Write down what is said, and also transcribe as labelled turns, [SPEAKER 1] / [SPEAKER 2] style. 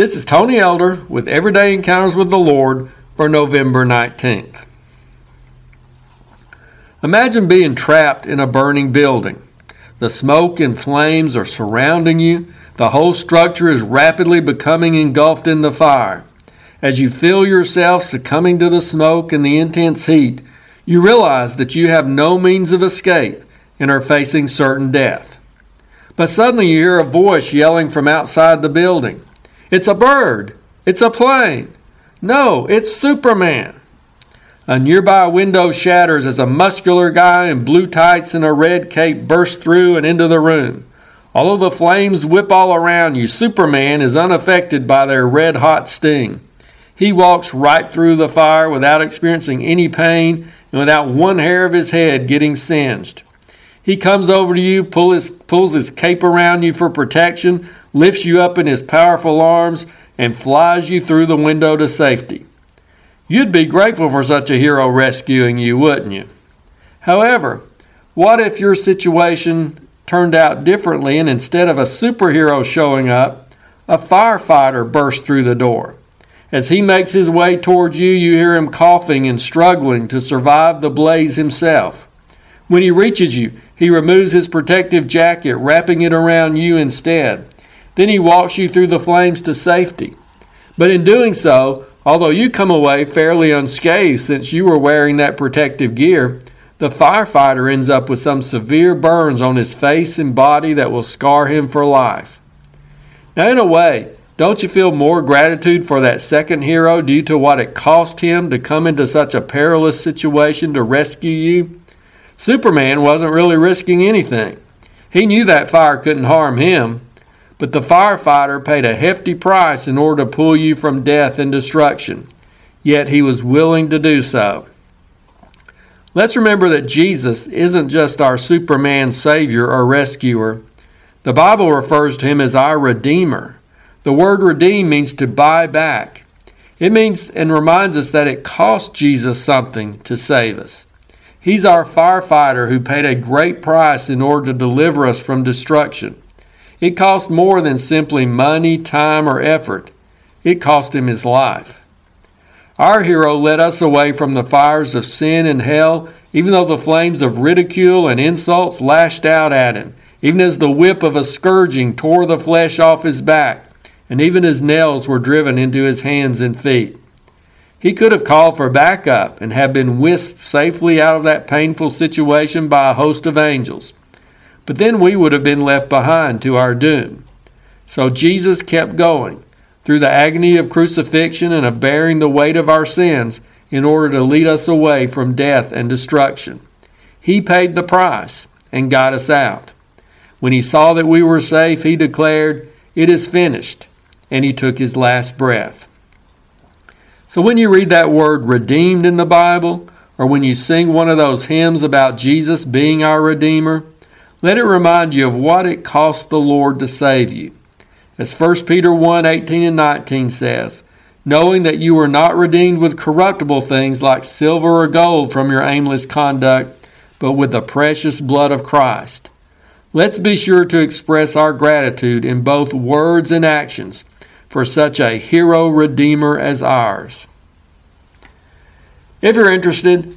[SPEAKER 1] This is Tony Elder with Everyday Encounters with the Lord for November 19th. Imagine being trapped in a burning building. The smoke and flames are surrounding you. The whole structure is rapidly becoming engulfed in the fire. As you feel yourself succumbing to the smoke and the intense heat, you realize that you have no means of escape and are facing certain death. But suddenly you hear a voice yelling from outside the building It's a bird! It's a plane! No, it's Superman! A nearby window shatters as a muscular guy in blue tights and a red cape bursts through and into the room. Although the flames whip all around you, Superman is unaffected by their red hot sting. He walks right through the fire without experiencing any pain and without one hair of his head getting singed. He comes over to you, pull his, pulls his cape around you for protection, lifts you up in his powerful arms, and flies you through the window to safety. You'd be grateful for such a hero rescuing you, wouldn't you? However, what if your situation turned out differently and instead of a superhero showing up, a firefighter burst through the door? As he makes his way towards you, you hear him coughing and struggling to survive the blaze himself. When he reaches you, he removes his protective jacket, wrapping it around you instead. Then he walks you through the flames to safety. But in doing so, Although you come away fairly unscathed since you were wearing that protective gear, the firefighter ends up with some severe burns on his face and body that will scar him for life. Now, in a way, don't you feel more gratitude for that second hero due to what it cost him to come into such a perilous situation to rescue you? Superman wasn't really risking anything. He knew that fire couldn't harm him, but the firefighter paid a hefty price in order to pull you from death and destruction. Yet he was willing to do so. Let's remember that Jesus isn't just our Superman Savior or rescuer. The Bible refers to him as our Redeemer. The word redeem means to buy back. It means and reminds us that it cost Jesus something to save us. He's our firefighter who paid a great price in order to deliver us from destruction. It cost more than simply money, time, or effort. It cost him his life. Our hero led us away from the fires of sin and hell, even though the flames of ridicule and insults lashed out at him, even as the whip of a scourging tore the flesh off his back, and even as nails were driven into his hands and feet. He could have called for backup and have been whisked safely out of that painful situation by a host of angels but then we would have been left behind to our doom. So Jesus kept going through the agony of crucifixion and of bearing the weight of our sins in order to lead us away from death and destruction. He paid the price and got us out. When he saw that we were safe, he declared, It is finished, and he took his last breath. So when you read that word redeemed in the Bible, or when you sing one of those hymns about Jesus being our Redeemer, let it remind you of what it cost the Lord to save you. As 1 Peter 1 18 and 19 says, knowing that you were not redeemed with corruptible things like silver or gold from your aimless conduct, but with the precious blood of Christ. Let's be sure to express our gratitude in both words and actions for such a hero redeemer as ours. If you're interested,